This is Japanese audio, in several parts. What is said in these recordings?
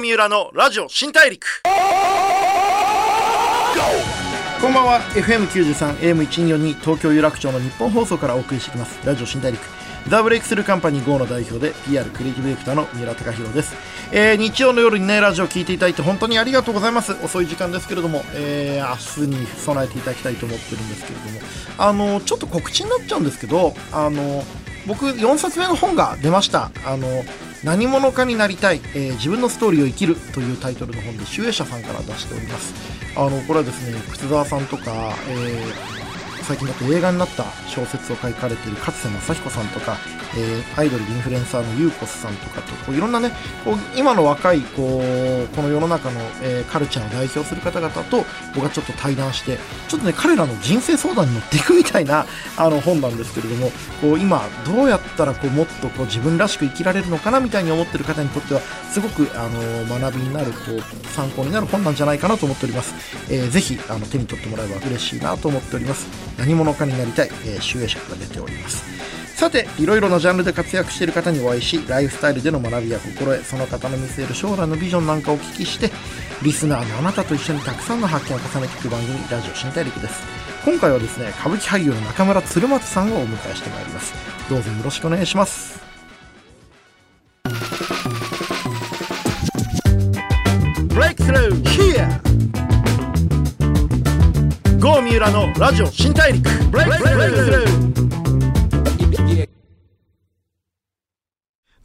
三浦のラジオ新大陸。こんばんは。FM93 AM142 東京有楽町の日本放送からお送りしてきます。ラジオ新大陸。ザ・ブレイクスルーカンパニー GO の代表で PR クリエイティブディレクターの三浦貴弘です、えー、日曜の夜にねラジオ聞いていただいて本当にありがとうございます。遅い時間ですけれども、えー、明日に備えていただきたいと思ってるんですけれども。あのちょっと告知になっちゃうんですけどあの僕4冊目の本が出ました。あの何者かになりたい、えー、自分のストーリーを生きるというタイトルの本で集英社さんから出しております。あのこれはですね靴沢さんとか、えー最近だと映画になった小説を書かれている勝瀬正彦さんとか、えー、アイドルインフルエンサーのユーコスさんとかとこういろんなねこう今の若いこうこの世の中の、えー、カルチャーを代表する方々と僕がちょっと対談してちょっとね彼らの人生相談に乗っていくみたいな あの本なんですけれどもこう今どうやったらこうもっとこう自分らしく生きられるのかなみたいに思ってる方にとってはすごくあの学びになるこう参考になる本なんじゃないかなと思っております、えー、ぜひあの手に取ってもらえば嬉しいなと思っております。何者かになりたい、えー、集英社から出ております。さていろいろなジャンルで活躍している方にお会いしライフスタイルでの学びや心得その方の見据える将来のビジョンなんかをお聞きしてリスナーのあなたと一緒にたくさんの発見を重ねていく番組ラジオ新大陸です。今回はですね歌舞伎俳優の中村鶴松さんをお迎えしてまいります。どうぞよろしくお願いします。ブレイクスルー Here! 郷三浦のラジオ新大陸。ブレイクスルー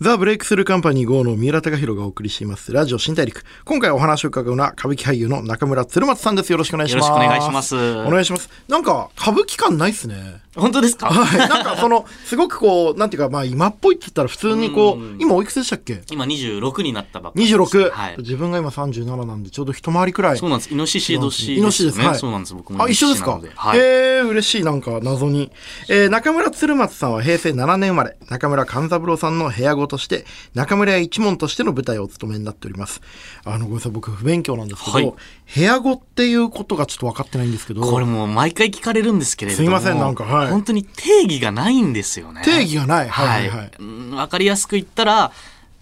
ザ・ブレイクスルーカンパニー GO の三浦貴弘がお送りします。ラジオ新大陸。今回お話を伺うのは歌舞伎俳優の中村鶴松さんです。よろしくお願いします。よろしくお願いします。お願いします。なんか、歌舞伎感ないっすね。本当ですか？はい。なんかその、すごくこう、なんていうか、まあ今っぽいって言ったら普通にこう、今おいくつでしたっけ？今26になったばっかり。26。はい。自分が今37なんで、ちょうど一回りくらい。そうなんです。イノシシ年、イノシシです。はい。そうなんです。僕も。あ、一緒ですか？はい。えー、嬉しい、なんか謎に。えー、中村鶴松さんは平成7年生まれ、中村勘三郎さんの部屋子として、中村屋一門としての舞台をお務めになっております。あの、ごめんなさい、僕不勉強なんですけど、はい、部屋子っていうことがちょっと分かってないんですけど。これもう毎回聞かれるんですけれども。すいません、なんか、はい。本当に定義がないんですよね。定義がない。はい、はい、わかりやすく言ったら、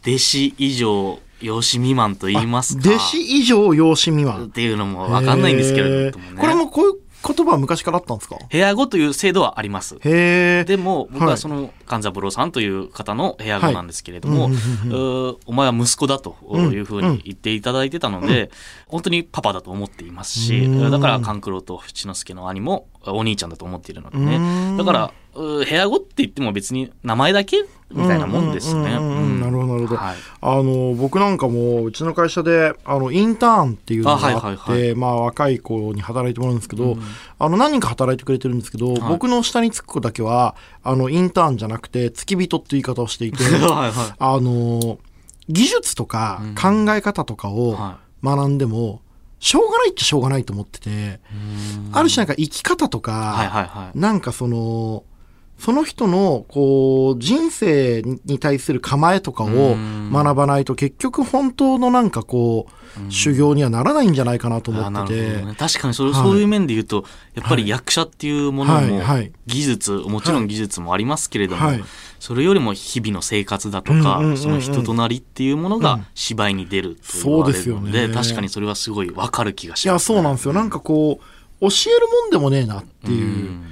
弟子以上、養子未満と言いますか。弟子以上養子未満。っていうのもわかんないんですけれどもね。これもこういう言葉は昔からあったんですか？部屋子という制度はあります。へでも、僕はその、勘三郎さんという方の部屋子なんですけれども、お前は息子だというふうに言っていただいてたので、うん、本当にパパだと思っていますし、だから勘九郎と七之助の兄もお兄ちゃんだと思っているのでね。だから、部屋子って言っても別に名前だけみたいなもんですね。なるほどなるほど。はい、あの僕なんかもうちの会社であのインターンっていうのがあって、まあ若い子に働いてもらうんですけど、うん、あの何人か働いてくれてるんですけど、はい、僕の下につく子だけはあのインターンじゃなくて付き人っていう言い方をしていて、あの技術とか考え方とかを学んでも、しょうがないっちゃしょうがないと思ってて、ある種なんか生き方とか、はいはいはい、なんかその、その人のこう人生に対する構えとかを学ばないと結局本当のなんかこう修行にはならないんじゃないかなと思ってて、ね、確かにそ,、そういう面で言うとやっぱり役者っていうものも技術、もちろん技術もありますけれども、それよりも日々の生活だとか、その人となりっていうものが芝居に出ると言われるので,、確かにそれはすごい分かる気がします、ね、いやそうなんですよ。なんかこう教えるもんでもねえなっていう。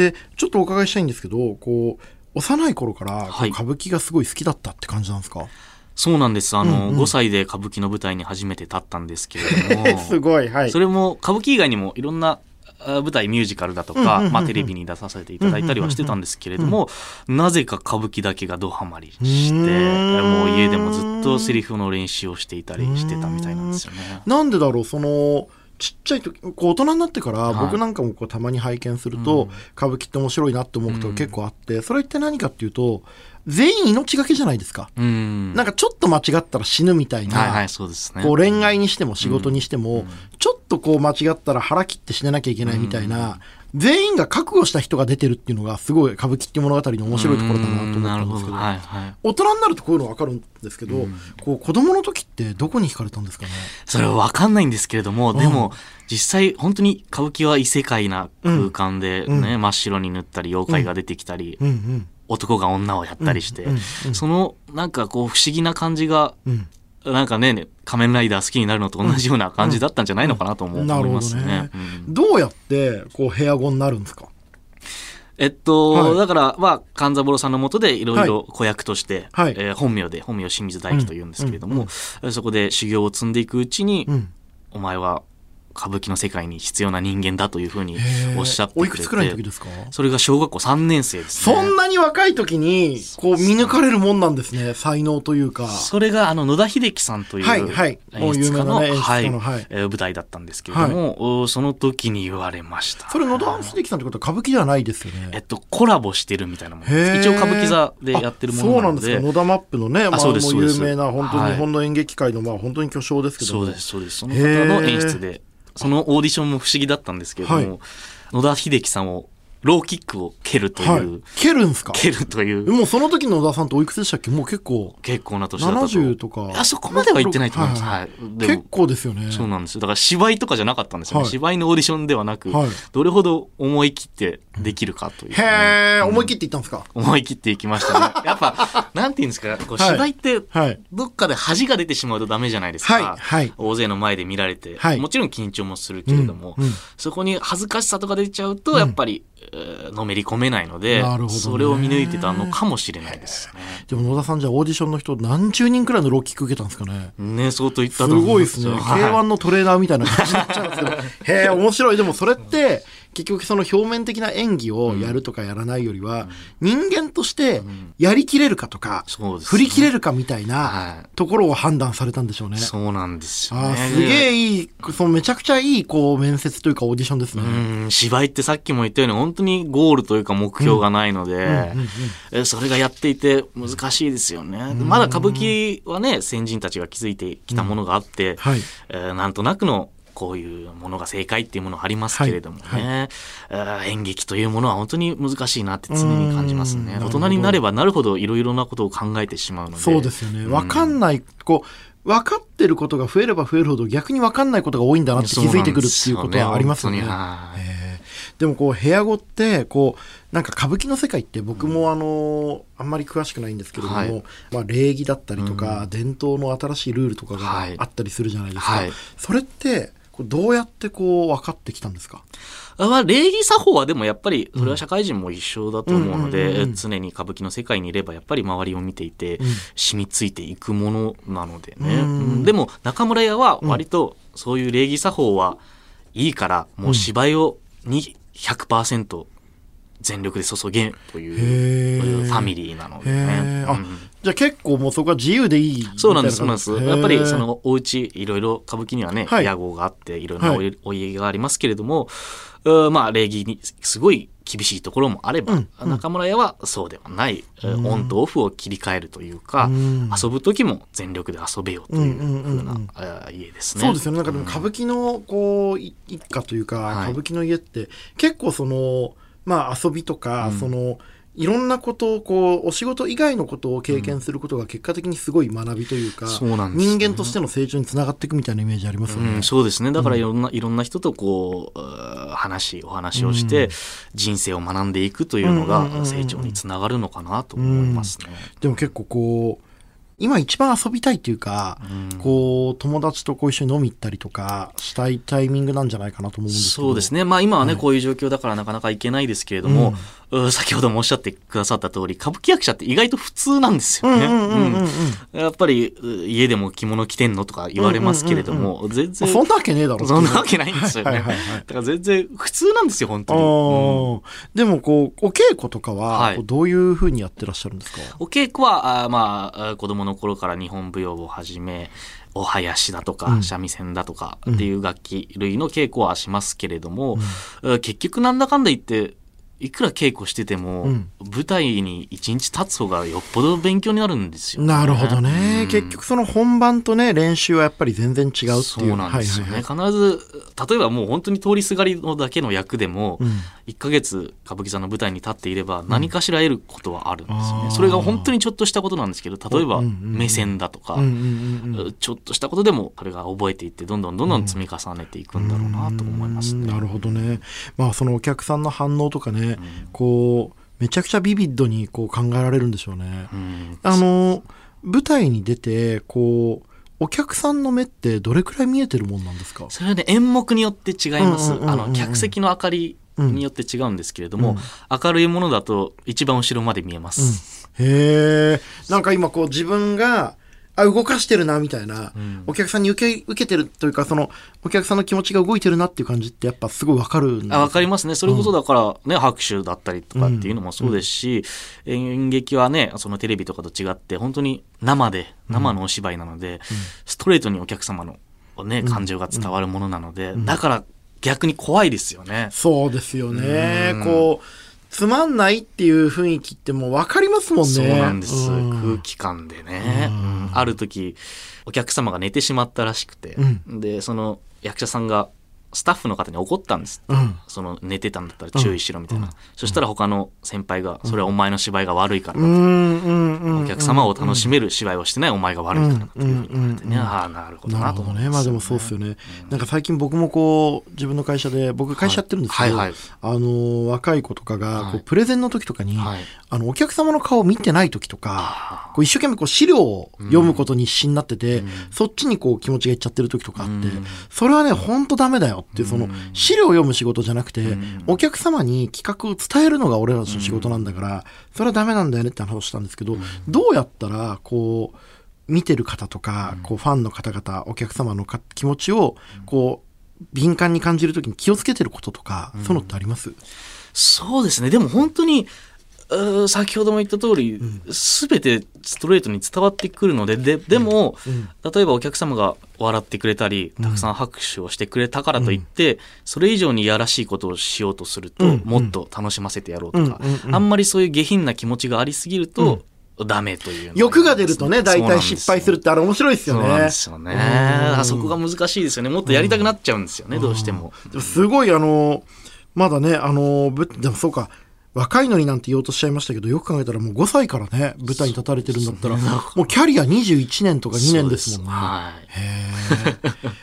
でちょっとお伺いしたいんですけどこう幼い頃から歌舞伎がすごい好きだったって感じなんですか、はい、そうなんです。あの、うんうん、5歳で歌舞伎の舞台に初めて立ったんですけれども すごい、はい、それも歌舞伎以外にもいろんな舞台ミュージカルだとか、まあ、テレビに出させていただいたりはしてたんですけれども、なぜか歌舞伎だけがドハマりしてもう家でもずっとセリフの練習をしていたりしてたみたいなんですよね。なんでだろうそのちっちゃい時こう大人になってから、僕なんかもこうたまに拝見すると、歌舞伎って面白いなって思うことが結構あって、それって何かっていうと全員命がけじゃないですか、うん、なんかちょっと間違ったら死ぬみたいな、はいはいそうですね、こう恋愛にしても仕事にしても、うん、ちょっとこう間違ったら腹切って死ねなきゃいけないみたいな、全員が覚悟した人が出てるっていうのがすごい歌舞伎って物語の面白いところだなと思ったんですけど、はいはい、大人になるとこういうの分かるんですけど、うん、こう子供の時ってどこに惹かれたんですかね？それは分かん。ないんですけれども、でも実際本当に歌舞伎は異世界な空間でね、うん、真っ白に塗ったり妖怪が出てきたり、うん。うん。男が女をやったりして、そのなんかこう不思議な感じがなんかね、仮面ライダー好きになるのと同じような感じだったんじゃないのかなと思,、いますね。ね。うん。どうやってこうヘアゴになるんですか？えっと、はい。だから、まあ、勘三郎さんのもとでいろいろ子役として、はい。えー本名で、本名清水大樹と言うんですけれども、そこで修行を積んでいくうちに、うん。お前は歌舞伎の世界に必要な人間だというふうにおっしゃってくれておいくつくらいの時ですか？それが小学校3年生ですね。そんなに若い時にこう見抜かれるもんなんですね才能というか。それがあの野田秀樹さんという演出家の,、名なね演出はい家のはい。えー舞台だったんですけれども、おその時に言われました。それ野田秀樹さんってことは歌舞伎ではないですよね。えっと、コラボしてるみたいなものです。へー。一応歌舞伎座でやってるものそうなんので。ですか。野田マップのね、まあ、もう有名な本当はい。に日本の演劇界のまあ本当に巨匠ですけども。そうです、そうです。その方の演出で、そのオーディションも不思議だったんですけれども、はい。野田秀樹さんをローキックを蹴るという、はい。蹴るんすか？蹴るという、もうその時の野田さんっておいくつでしたっけ？もう結構。結構な年だったと。70とか。あそこまでは言ってないと思います。ははいい。で結も構ですよね。そうなんですよ。だから芝居とかじゃなかったんですよね。はい。芝居のオーディションではなく、はい。どれほど思い切ってできるかという、へえ思い切っていったんですか？思い切っていきましたね。やっぱ、なんていうんですか、こうはい。芝居って、はい。どっかで恥が出てしまうとダメじゃないですか。はい。はい。大勢の前で見られて、はい。もちろん緊張もするけれども、うん。うん。そこに恥ずかしさとか出ちゃうと、やっぱり、えーのめり込めないので、ねそれを見抜いてたのかもしれないですね。でも野田さんじゃあオーディションの人何十人くらいのローキック受けたんですかね？ね、そうと言ったすと思ごいですね。はい K1 のトレーナーみたいな感じになっちゃうんですけど。へえ、面白い。でもそれって、結局その表面的な演技をやるとかやらないよりは、人間としてやりきれるかとか、振り切れるかみたいはないところを判断されたんでしょうね。そうなんですよね。すげえいい、そのめちゃくちゃいい、こう、面接というかオーディションですね。うん芝居ってさっきも言ったように本当にゴールというか目標がないので、それがやっていて難しいですよね。まだ歌舞伎はね先人たちが築いてきたものがあって、はい。えーなんとなくのこういうものが正解っていうものありますけれどもね、はい。えー演劇というものは本当に難しいなって常に感じますね。大人になればなるほどいろいろなことを考えてしまうので。そうですよね。わかんない、こう、分かってることが増えれば増えるほど逆に分かんないことが多いんだなって気づいてくるっていうことはありますよね。でもこう部屋語ってこうなんか歌舞伎の世界って僕もあのあんまり詳しくないんですけれども、はい。まあ、礼儀だったりとか、伝統の新しいルールとかがはい。あったりするじゃないですか、はい。それってどうやってこう分かってきたんですか？まあ、礼儀作法はでもやっぱりそれは社会人も一緒だと思うので常に歌舞伎の世界にいればやっぱり周りを見ていてん。染みついていくものなのでね、うんうんでも中村屋は割とそういう礼儀作法はいいからもう芝居をに100%全力で注げとへいうー。ファミリーなのでへねえ。あうんじゃあ結構もうそこは自由でいいそうなんです、そうなんです。やっぱりそのお家いろいろ歌舞伎にはね、はい。屋号があっていろんなおは家がありますけれども、うーまあ礼儀にすごい厳しいところもあれば、うんうん。中村屋はそうではない、えーオンとオフを切り替えるというか、うん。遊ぶ時も全力で遊べよといううんうんうんうん。ふうなえー家ですね。そうですよね。なんかでも歌舞伎のこうい一家というか、はい。歌舞伎の家って結構そのまあ遊びとか、そのいろんなことをこうお仕事以外のことを経験することが結果的にすごい学びというか、そうなんですよね人間としての成長につながっていくみたいなイメージありますよね。うん、そうですね。だからいろんな、いろんな人とこう、話、お話をして、人生を学んでいくというのうんうんうんうんが成長につながるのかなと思いますね。でも結構こう今一番遊びたいっていうか、こう友達とこう一緒に飲み行ったりとかしたいタイミングなんじゃないかなと思うんですけど。そうですね。まあ今はね、こういう状況だからなかなか行けないですけれども、う先ほどもおっしゃってくださった通り、歌舞伎役者って意外と普通なんですよね。うんうんうんうんうんうんやっぱりう家でも着物着てんのとか言われますけれども、全まあ然。そんなわけねえだろそんなわけないんですよね。はいはいはいだから全然普通なんですよ、本当に。うんでもこうお稽古とかは、どういうふうにやってらっしゃるんですか？お稽古は、あーまあ、子供の頃から日本舞踊をはじめ、お囃子だとか、うん。三味線だとかっていう楽器類の稽古はしますけれども、えー結局なんだかんだ言って、いくら稽古してても、うん。舞台に一日立つ方がよっぽど勉強になるんですよ、なるほどね、うん。結局その本番とね練習はやっぱり全然違うっていう。そうなんですよね、はいはいはい。必ず例えばもう本当に通りすがりのだけの役でも、うん。1ヶ月歌舞伎座の舞台に立っていれば何かしら得ることはあるんですよね、それが本当にちょっとしたことなんですけど例えば目線だとか、ちょっとしたことでもそれが覚えていってどんどんどんどん。積み重ねていくんだろうなと思いますね。うん。なるほどね。まあそのお客さんの反応とかね、こうめちゃくちゃビビッドにこう考えられるんでしょうね、うんあの舞台に出てこうお客さんの目ってどれくらい見えてるもんなんですか？それはね、演目によって違います。うんうんうんうんあの、客席の明かりによって違うんですけれども、明るいものだと一番後ろまで見えます。へえ。なんか今こう自分が、あ、動かしてるな、みたいな、ん。お客さんに受け、受けてるというか、その、お客さんの気持ちが動いてるなっていう感じってやっぱすごいわかるあわかりまますね。それこそだからね、拍手だったりとかっていうのもそうですし、演劇はね、そのテレビとかと違って、本当に生で、生のお芝居なので、ストレートにお客様のね、感情が伝わるものなので、だから逆に怖いですよね。そうですよね。うん。こう、つまんないっていう雰囲気ってもうわかりますもんね。そうなんです。うん空気感でね。うんある時、お客様が寝てしまったらしくて、で、その役者さんがスタッフの方に怒ったんです。うん。その寝てたんだったら注意しろみたいな。そしたら他の先輩が、それはお前の芝居が悪いからだと。うん。うん。うん。お客様を楽しめる芝居をしてないお前が悪いからだというふうに言われてね。ああ、なるほどななるほどね。まあでもそうっすよね。なんか最近僕もこう、自分の会社で、僕会社やってるんですけど、はい。はいあの、若い子とかが、はい。こう、プレゼンの時とかに、はい。あの、お客様の顔を見てない時とか、こう一生懸命こう資料を読むことに必死になってて、そっちにこう気持ちがいっちゃってる時とかあって、それはね、ほんとダメだよっていう、その、資料を読む仕事じゃなくて、お客様に企画を伝えるのが俺らの仕事なんだから、それはダメなんだよねって話をしたんですけど、どうやったら、こう、見てる方とか、こうファンの方々、お客様のか気持ちを、こう、敏感に感じるときに気をつけてることとか、そういうのってあります？そうですね。でも本当に、先ほども言った通り、すべてストレートに伝わってくるので、で、でも、例えばお客様が笑ってくれたり、たくさん拍手をしてくれたからといって、それ以上にいやらしいことをしようとすると、うん。もっと楽しませてやろうとか、あんまりそういう下品な気持ちがありすぎると、ダメというの欲が出るとね、大体失敗するっるてあれ面白いですよね。そうなんですよね。あそこが難しいですよね。もっとやりたくなっちゃうんですよね、どうしてもすごいあの、まだね、あの、ぶでもそうか、若いのになんて言おうとしちゃいましたけど、よく考えたらもう5歳からね、舞台に立たれてるんだったら、もうキャリア21年とか2年ですもんね。はい。へ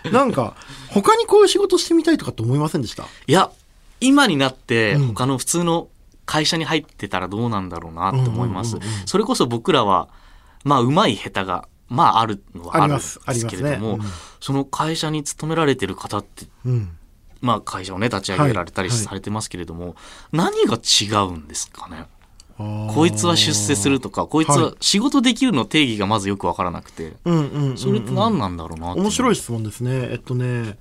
え。なんか、他にこういう仕事してみたいとかって思いませんでした？いや、今になってうん他の普通の会社に入ってたらどうなんだろうなって思います。それこそ僕らは、まあ、うまい下手が、まあ、あるのはあるんですすけれどもねうん、その会社に勤められてる方って、うん。まあ、会社をね、立ち上げられたりはいされてますけれども、何が違うんですかね？こいつは出世するとか、こいつはは仕事できるの定義がまずよくわからなくて、それって何なんだろうなって面白い質問ですね。えっとね、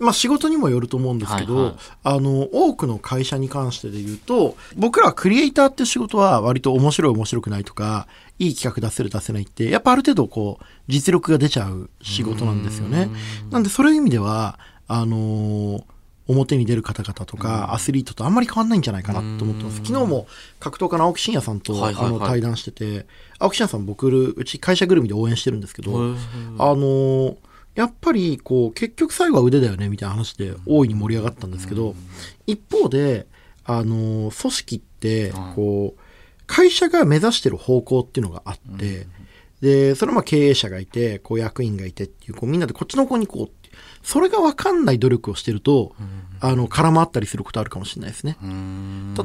まあ仕事にもよると思うんですけど、はいはい。あの、多くの会社に関してで言うと、僕らはクリエイターって仕事は割と面白い面白くないとか、いい企画出せる出せないって、やっぱある程度こう、実力が出ちゃう仕事なんですよね。なんでそういう意味では、あのー表に出る方々とか、アスリートとあんまり変わんないんじゃないかなと思ってます。昨日も格闘家の青木真也さんと、あの対談してて、青木真也さん僕、うち会社ぐるみで応援してるんですけど、あのーやっぱりこう結局最後は腕だよねみたいな話で大いに盛り上がったんですけど、一方で、あのー組織ってこう会社が目指してる方向っていうのがあって、でそれはまあ経営者がいてこう役員がいてっていうこうみんなでこっちの方にこうそれが分かんない努力をしてると、あの絡まったりすることあるかもしれないですね。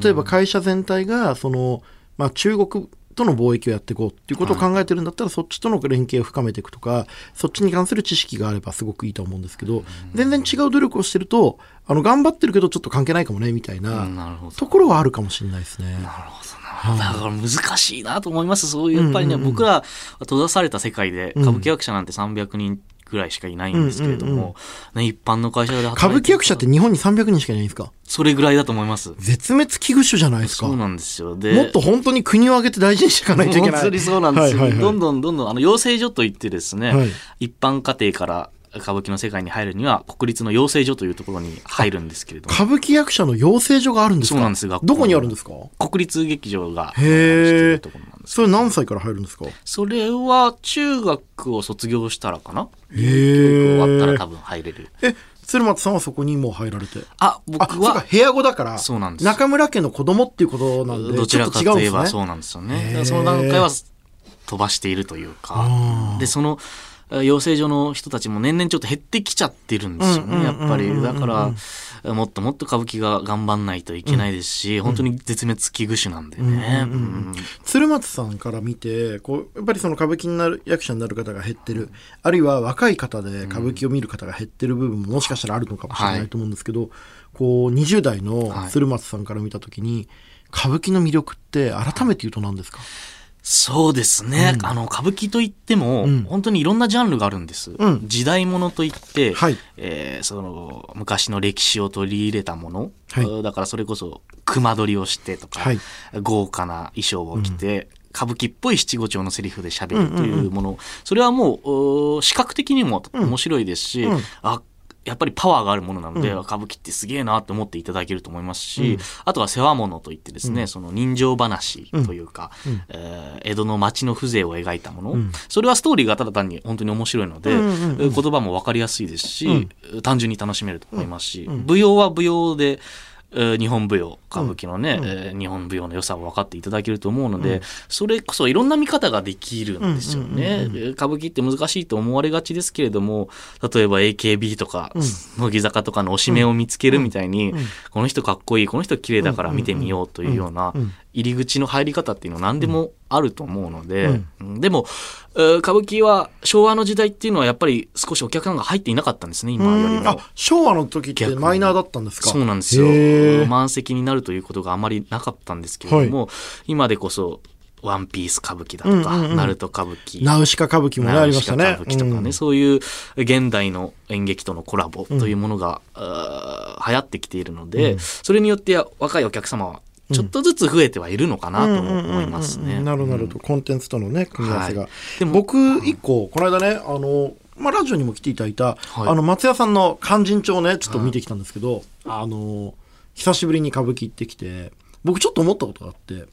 例えば会社全体がその、まあ、中国との貿易をやっていこうっていうことを考えてるんだったら、そっちとの連携を深めていくとかそっちに関する知識があればすごくいいと思うんですけど、全然違う努力をしてるとあの頑張ってるけどちょっと関係ないかもねみたいなところはあるかもしれないですね。なるほどな。だから難しいなと思います。そういう、やっぱりね、僕ら閉ざされた世界で、歌舞伎役者なんて300人ぐらいしかいないんですけれどうんうんも、ね、一般の会社で働いて歌舞伎役者って日本に300人しかいないんですか？それぐらいだと思います。絶滅危惧種じゃないですか。もそうなんですよ。で、っと本当に国を挙げて大事にしていかないといけない。本当にそうなんですよ。はいはいはいどんどんどんどん、あの、養成所といってですね、はい一般家庭から歌舞伎の世界に入るには、国立の養成所というところに入るんですけれども、歌舞伎役者の養成所があるんですか？そうなんです学校どこにあるんですか？国立劇場がへー。しているところなんです。それ何歳から入るんですか？それは中学を卒業したらかな？へー。終わったら多分入れる。え、鶴松さんはそこにもう入られて？あ、あ、僕は、部屋子だから、そうなんです。中村家の子供っていうことなんで、どちらかといえばそうなんですよね。その段階は飛ばしているというか。で、その、養成所の人たちも年々ちょっと減ってきちゃってるんですよね、やっぱり。だから、もっともっと歌舞伎が頑張んないといけないですし、本当に絶滅危惧種なんでね。うん鶴松さんから見てこうやっぱりその歌舞伎になる役者になる方が減ってるあるいは若い方で歌舞伎を見る方が減ってる部分ももしかしたらあるのかもしれないと思うんですけど、こう20代の鶴松さんから見た時に、歌舞伎の魅力って改めて言うと何ですか、そうですね、あの歌舞伎といっても、うん。本当にいろんなジャンルがあるんです、うん。時代物といって、はい。えーその昔の歴史を取り入れたもの、はい。うんだからそれこそ熊取りをしてとか、はい。豪華な衣装を着て、歌舞伎っぽい七五調のセリフで喋るというもの、それはもう視覚的にも面白いですし、うん。あやっぱりパワーがあるものなので、歌舞伎ってすげえなって思っていただけると思いますし、あとは世話物といってですね、その人情話というか、えー江戸の町の風情を描いたもの、それはストーリーがただ単に本当に面白いので、うんうんうん。言葉も分かりやすいですし、単純に楽しめると思いますし、舞踊は舞踊で、えー日本舞踊歌舞伎のね、えー日本舞踊の良さを分かっていただけると思うので、それこそいろんな見方ができるんですよね、えー歌舞伎って難しいと思われがちですけれども例えば AKB とか、乃木坂とかの推しメを見つけるみたいに、この人かっこいいこの人綺麗だから見てみようというような入り口の入り方っていうのは何でもあると思うので、うん。でも、えー歌舞伎は昭和の時代っていうのはやっぱり少しお客さんが入っていなかったんですね今よりも。あ昭和の時ってマイナーだったんですか？そうなんですよ。満席になるということがあまりなかったんですけれども、今でこそ、ワンピース歌舞伎だとか、うんうんうん。ナルト歌舞伎。ナウシカ歌舞伎もねありましたね歌舞伎とかね、うんそういう現代の演劇とのコラボというものが、あー流行ってきているので、それによって若いお客様はちょっとずつ増えてはいるのかなとも思いますね。なるほど。なるほど、コンテンツとのね組み合わせが、はいでも僕一個この間ねあの、まあ、ラジオにも来ていただいた、はい。あの松屋さんの勧進帳をねちょっと見てきたんですけど、あの久しぶりに歌舞伎行ってきて僕ちょっと思ったことがあって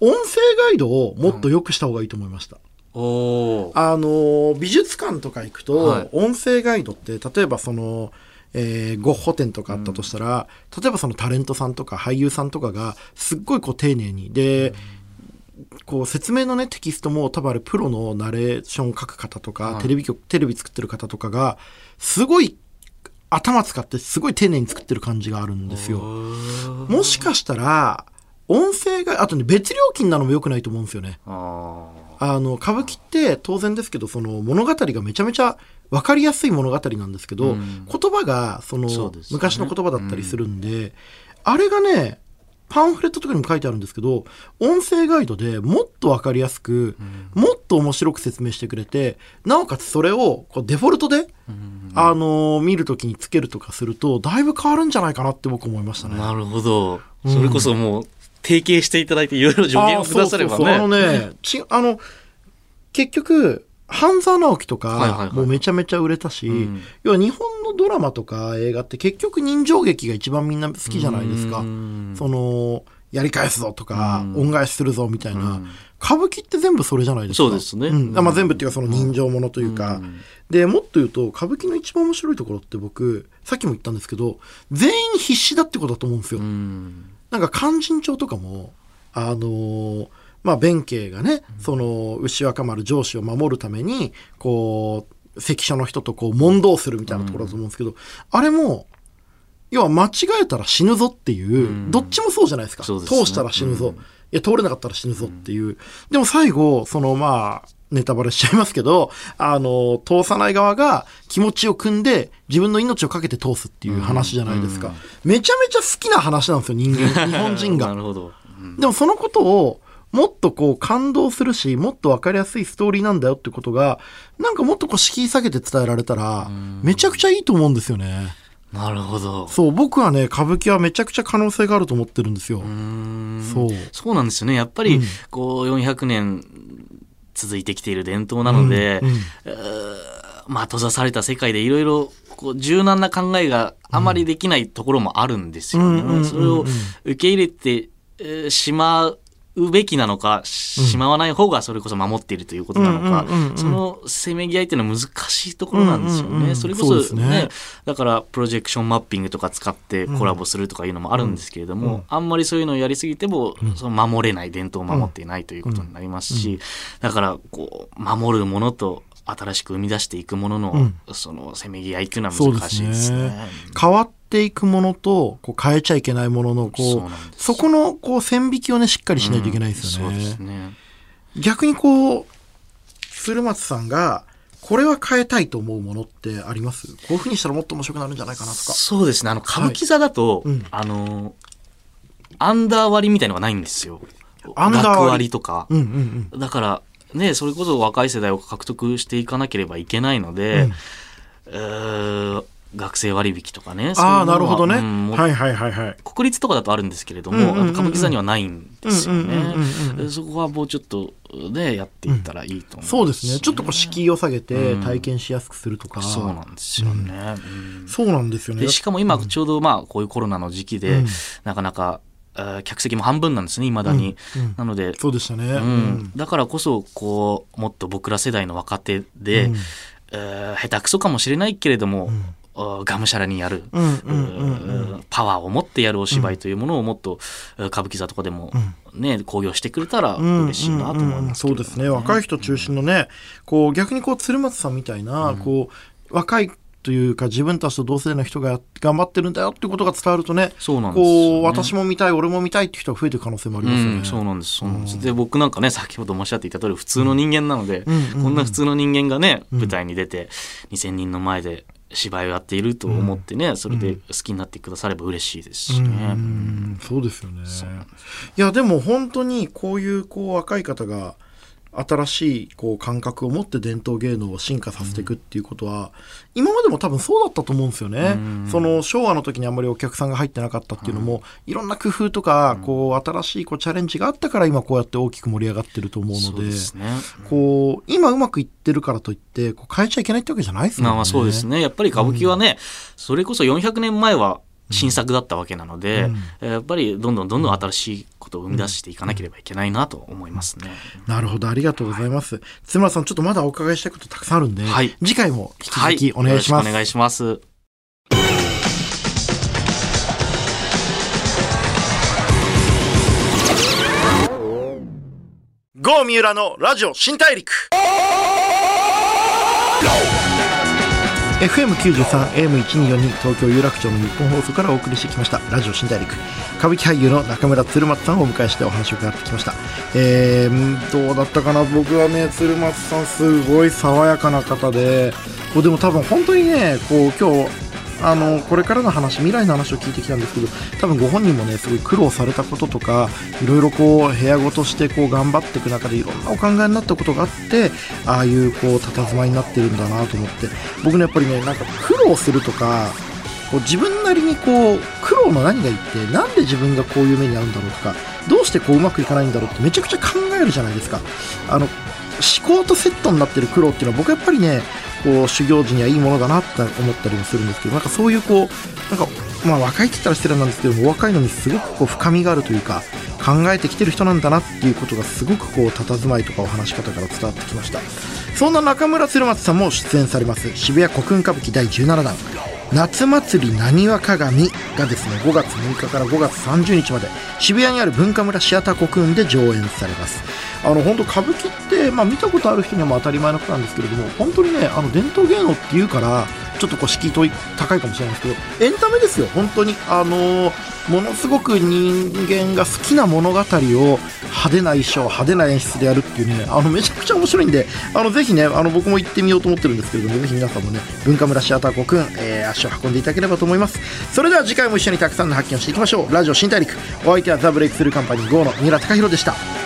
音声ガイドをもっと良くした方がいいと思いました、おー。あの美術館とか行くと、はい。音声ガイドって例えばその、えーゴッホ展とかあったとしたら、例えばそのタレントさんとか俳優さんとかがすっごいこう丁寧にで、こう説明のねテキストも多分あれプロのナレーション書く方とか、はいテレビ局テレビ作ってる方とかがすごい頭使ってすごい丁寧に作ってる感じがあるんですよ。もしかしたら音声があとね別料金なのも良くないと思うんですよね。ああの歌舞伎って当然ですけどその物語がめちゃめちゃ分かりやすい物語なんですけど、うん言葉がそのね昔の言葉だったりするんで、あれがねパンフレットとかにも書いてあるんですけど音声ガイドでもっと分かりやすく、もっと面白く説明してくれてなおかつそれをこうデフォルトで、あの見るときにつけるとかするとだいぶ変わるんじゃないかなって僕思いましたね。なるほど。それこそもう、提携していただいていろいろ助言をくださればあそうそうそうあのね。ね、ちあの、結局、半沢直樹とか、もうめちゃめちゃ売れたし、うん。要は日本のドラマとか映画って結局人情劇が一番みんな好きじゃないですか。う。ん。その、やり返すぞとか、うん。恩返しするぞみたいな、うん。歌舞伎って全部それじゃないですか。そうですね。ん。まあ、全部っていうかその人情ものというか、うん。で、もっと言うと、歌舞伎の一番面白いところって僕、さっきも言ったんですけど、全員必死だってことだと思うんですよ。うん。なんか勧進帳とかも、あのーまあ、弁慶がね、その、牛若丸上司を守るために、こう、関所の人とこう、問答するみたいなところだと思うんですけど、あれも、要は間違えたら死ぬぞっていう、んどっちもそうじゃないですか。すね通したら死ぬぞ。うんいや、通れなかったら死ぬぞっていう。でも最後、その、まあ、ネタバレしちゃいますけど、あの、通さない側が気持ちを組んで自分の命をかけて通すっていう話じゃないですか。めちゃめちゃ好きな話なんですよ、人間、日本人が。なるほど。うんでもそのことをもっとこう感動するし、もっとわかりやすいストーリーなんだよってことが、なんかもっとこう敷居下げて伝えられたら、めちゃくちゃいいと思うんですよね。なるほど。そう、僕はね、歌舞伎はめちゃくちゃ可能性があると思ってるんですよ。うんそう。そうなんですよね。やっぱり、うんこう、400年続いてきている伝統なので、うんうんえーまあ、閉ざされた世界でいろいろ、こう、柔軟な考えがあまりできないところもあるんですよね。それを受け入れて、えーしまうべきなのか、しまわない方がそれこそ守っているということなのかうんうんうんうん、そのせめぎ合いっていうのは難しいところなんですようんうんうんね。それこそねね、だからプロジェクションマッピングとか使ってコラボするとかいうのもあるんですけれども、あんまりそういうのをやりすぎても、その守れない伝統を守っていないということになりますし、だからこう守るものと新しく生み出していくものの、うん。そのせめぎ合いっていうのは難しいですね。変わっていくものとこう変えちゃいけないもののこうそこのこう線引きをねしっかりしないといけないですよね。うんね。逆にこう鶴松さんがこれは変えたいと思うものってあります？こういうふうにしたらもっと面白くなるんじゃないかなとか。そうですね。あの、歌舞伎座だと、うんあの、アンダー割りみたいのがないんですよ。アンダー割りとか。うんうんうん。だから、ね、それこそ若い世代を獲得していかなければいけないので、うんえー学生割引とかね。ああ、なるほどね。うんはいはいはいはい。国立とかだとあるんですけれども、うんうんうんうん歌舞伎座にはないんですよね。そこはもうちょっとね、やっていったらいいと思う、そうですね。ちょっとこう敷居を下げてうん体験しやすくするとか。そうなんですよね。うんそうなんですよね。でしかも今ちょうどまあこういうコロナの時期で、うんなかなか、えー客席も半分なんですねいまだに、うんうんなので、そうでしたね。ううんん。だからこそこうもっと僕ら世代の若手で、うんえー下手くそかもしれないけれども、がむしゃらにやる、うんうんうんうん。うんパワーを持ってやるお芝居というものをもっと、えー歌舞伎座とかでもね、興行してくれたら嬉しいなと思いますけど。うんうん。うんそうですね。若い人中心のねこう逆にこう鶴松さんみたいな、こう若いというか自分たちと同世代の人が頑張ってるんだよってことが伝わるとねそうなんですよね。こう私も見たい俺も見たいって人が増えてる可能性もありますよね。うん、そうなんです。そうなんです、で僕なんかね先ほどもおっしゃっていた通り普通の人間なので、うんうんうん。こんな普通の人間がね舞台に出て2,000人の前で芝居をやっていると思ってね、それで好きになってくだされば嬉しいですしね。うんそうですよね。いやでも本当にこういうこう若い方が新しいこう感覚を持って伝統芸能を進化させていくっていうことは、今までも多分そうだったと思うんですよね。その昭和の時にあんまりお客さんが入ってなかったっていうのも、いろんな工夫とかこう新しいこうチャレンジがあったから今こうやって大きく盛り上がってると思うので。ね。こう今うまくいってるからといってこう変えちゃいけないってわけじゃないですもんね。まあまあそうですね。やっぱり歌舞伎はね、それこそ400年前は新作だったわけなので、やっぱりどんどんどんどん新しいことを生み出していかなければいけないなと思いますね。なるほど、ありがとうございます。津村さん、ちょっとまだお伺いしたいことたくさんあるんで、はい次回も引き続きお願いします。よろくお願いします。ゴー三浦のラジオ新大陸 FM93、AM1242 東京有楽町の日本放送からお送りしてきました。ラジオ新大陸。歌舞伎俳優の中村鶴松さんをお迎えしてお話を伺ってきました。えー、どうだったかな？僕はね鶴松さんすごい爽やかな方で。こうでも多分本当にねこう今日あのこれからの話未来の話を聞いてきたんですけど多分ご本人もねすごい苦労されたこととかいろいろこう部屋ごとしてこう頑張っていく中でいろんなお考えになったことがあってああいうこう佇まいになってるんだなと思って。僕ねやっぱりねなんか苦労するとかこう自分なりにこう苦労の何がいいってなんで自分がこういう目に遭うんだろうとかどうしてこううまくいかないんだろうってめちゃくちゃ考えるじゃないですか。あの思考とセットになってる苦労っていうのは僕やっぱりねこう修行時にはいいものだなって思ったりもするんですけどなんかそういうこうなんかまあ若いって言ったら失礼なんですけども若いのにすごくこう深みがあるというか考えてきてる人なんだなっていうことがすごくこう佇まいとかお話し方から伝わってきました。そんな中村鶴松さんも出演されます。渋谷古墳歌舞伎第17弾。夏祭りなにわ鏡がですね5月6日から5月30日まで渋谷にある文化村シアター古墳で上演されます。あの本当歌舞伎って、まあ、見たことある人には当たり前のことなんですけれども本当にねあの伝統芸能っていうからちょっとこう敷居高いかもしれないですけどエンタメですよ本当に。あのものすごく人間が好きな物語を派手な衣装派手な演出でやるっていうねあのめちゃくちゃ面白いんであのぜひねあの僕も行ってみようと思ってるんですけれどもぜひ皆さんもね文化村シアター古墳、えー足を運んでいただければと思います。それでは次回も一緒にたくさんの発見をしていきましょう。ラジオ新大陸。お相手はザ・ブレイクスルーカンパニー GO の三浦貴大でした。